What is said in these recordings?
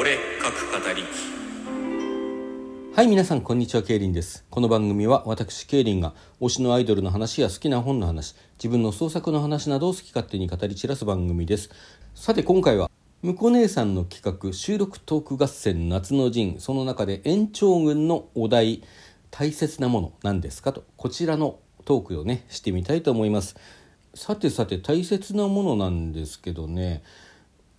俺各語り。はい皆さんこんにちはケイリンです。この番組は私ケイリンが推しのアイドルの話や好きな本の話自分の創作の話などを好き勝手に語り散らす番組です。さて今回は向こ姉さんの企画収録トーク合戦夏の陣その中で延長軍のお題大切なものなんですか？とこちらのトークをねしてみたいと思います。さてさて大切なものなんですけどね。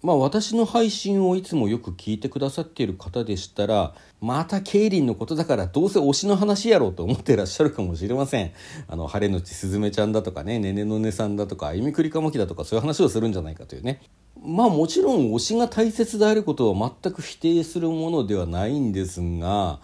まあ私の配信をいつもよく聞いてくださっている方でしたらまたケイリンのことだからどうせ推しの話やろうと思ってらっしゃるかもしれませんあの晴れのちすずめちゃんだとかねねねのねさんだとかあゆみくりかもきだとかそういう話をするんじゃないかというねまあもちろん推しが大切であることは全く否定するものではないんですが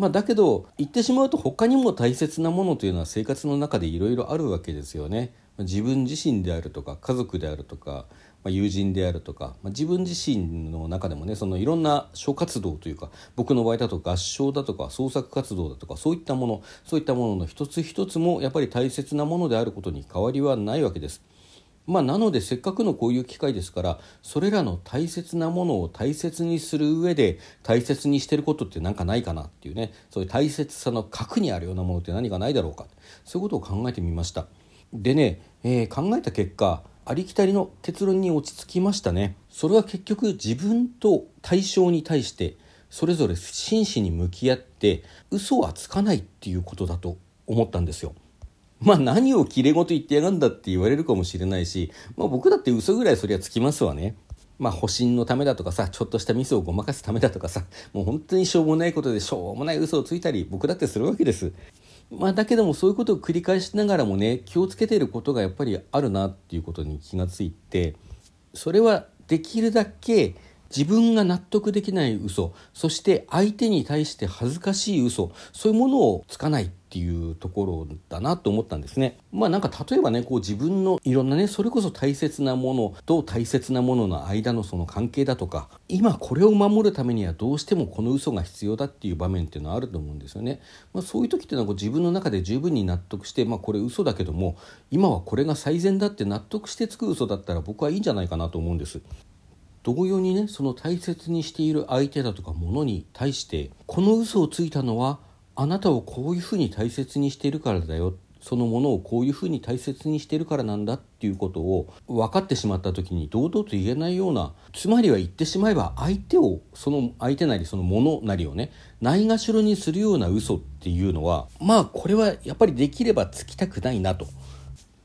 まあ、だけど言ってしまうと他にも大切なものというのは生活の中でいろいろあるわけですよね。自分自身であるとか家族であるとか、ま、友人であるとか、ま、自分自身の中でもねそのいろんな諸活動というか僕の場合だと合唱だとか創作活動だとかそういったものそういったものの一つ一つもやっぱり大切なものであることに変わりはないわけです。まあ、なのでせっかくのこういう機会ですからそれらの大切なものを大切にする上で大切にしてることって何かないかなっていうねそういう大切さの核にあるようなものって何かないだろうかそういうことを考えてみましたでね、えー、考えた結果ありきたりの結論に落ち着きましたねそれは結局自分と対象に対してそれぞれ真摯に向き合って嘘はつかないっていうことだと思ったんですよまあ何をきれごと言ってやがんだって言われるかもしれないし、まあ僕だって嘘ぐらいそりゃつきますわね。まあ保身のためだとかさ、ちょっとしたミスをごまかすためだとかさ、もう本当にしょうもないことでしょうもない嘘をついたり、僕だってするわけです。まあだけどもそういうことを繰り返しながらもね、気をつけていることがやっぱりあるなっていうことに気がついて、それはできるだけ自分が納得できない嘘そして相手に対して恥ずかしい嘘そういうものをつかないっていうところだなと思ったんですね。まあなんか例えばねこう自分のいろんなねそれこそ大切なものと大切なものの間のその関係だとか今これを守るためにはどうしてもこの嘘が必要だっていう場面っていうのはあると思うんですよね。まあ、そういう時っていうのはこう自分の中で十分に納得してまあこれ嘘だけども今はこれが最善だって納得してつく嘘だったら僕はいいんじゃないかなと思うんです。同様にねその大切にしている相手だとかものに対してこの嘘をついたのはあなたをこういうふうに大切にしているからだよ。そのものをこういうふうに大切にしてるからなんだっていうことを分かってしまった時に堂々と言えないようなつまりは言ってしまえば相手をその相手なりそのものなりをねないがしろにするような嘘っていうのはまあこれはやっぱりできればつきたくないなと。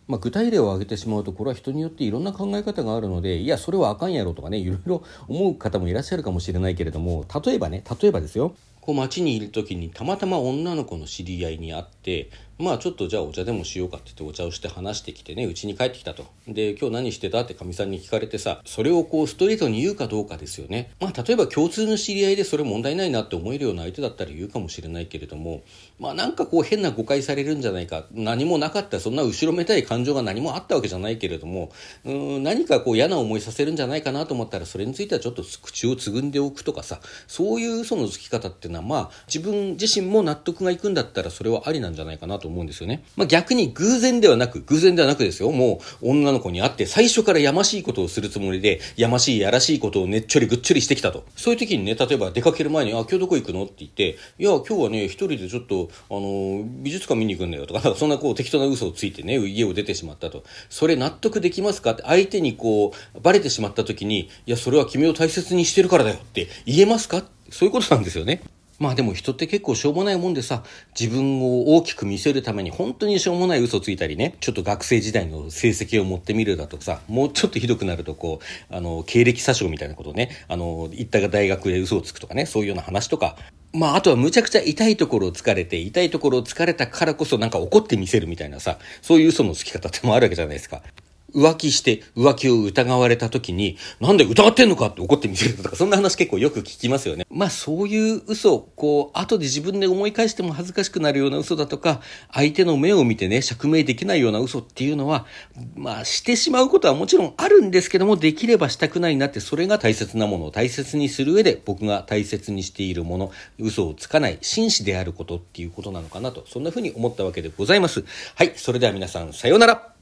まあ、具体例を挙げてしまうとこれは人によっていろんな考え方があるのでいやそれはあかんやろとかねいろいろ思う方もいらっしゃるかもしれないけれども例えばね例えばですよ。こう街にいる時にたまたま女の子の知り合いに会ってまあちょっとじゃあお茶でもしようかって言ってお茶をして話してきてねうちに帰ってきたと。で今日何してたってかみさんに聞かれてさそれをこうストレートに言うかどうかですよね。まあ例えば共通の知り合いでそれ問題ないなって思えるような相手だったら言うかもしれないけれどもまあなんかこう変な誤解されるんじゃないか。何もなかったそんな後ろめたい感情が何もあったわけじゃないけれどもうん何かこう嫌な思いさせるんじゃないかなと思ったらそれについてはちょっと口をつぐんでおくとかさそういう嘘のつき方っていうのはまあ自分自身も納得がいくんだったらそれはありなんじゃないかなと。と思うんですよね。まあ、逆に偶然ではなく、偶然ではなくですよ、もう女の子に会って最初からやましいことをするつもりで、やましいやらしいことをねっちょりぐっちょりしてきたと。そういう時にね、例えば出かける前に、あ、今日どこ行くのって言って、いや、今日はね、一人でちょっと、あの、美術館見に行くんだよと、かそんなこう適当な嘘をついてね、家を出てしまったと。それ納得できますかって相手にこう、バレてしまった時に、いや、それは君を大切にしてるからだよって言えますかそういうことなんですよね。まあでも人って結構しょうもないもんでさ、自分を大きく見せるために本当にしょうもない嘘ついたりね、ちょっと学生時代の成績を持ってみるだとかさ、もうちょっとひどくなるとこう、あの、経歴詐称みたいなことね、あの、行った大学で嘘をつくとかね、そういうような話とか、まあ、あとはむちゃくちゃ痛いところを疲れて、痛いところを疲れたからこそなんか怒ってみせるみたいなさ、そういう嘘のつき方ってもあるわけじゃないですか。浮気して浮気を疑われた時に、なんで疑ってんのかって怒ってみせるとか、そんな話結構よく聞きますよね。まあそういう嘘、こう、後で自分で思い返しても恥ずかしくなるような嘘だとか、相手の目を見てね、釈明できないような嘘っていうのは、まあしてしまうことはもちろんあるんですけども、できればしたくないなって、それが大切なものを大切にする上で、僕が大切にしているもの、嘘をつかない、真摯であることっていうことなのかなと、そんな風に思ったわけでございます。はい、それでは皆さん、さようなら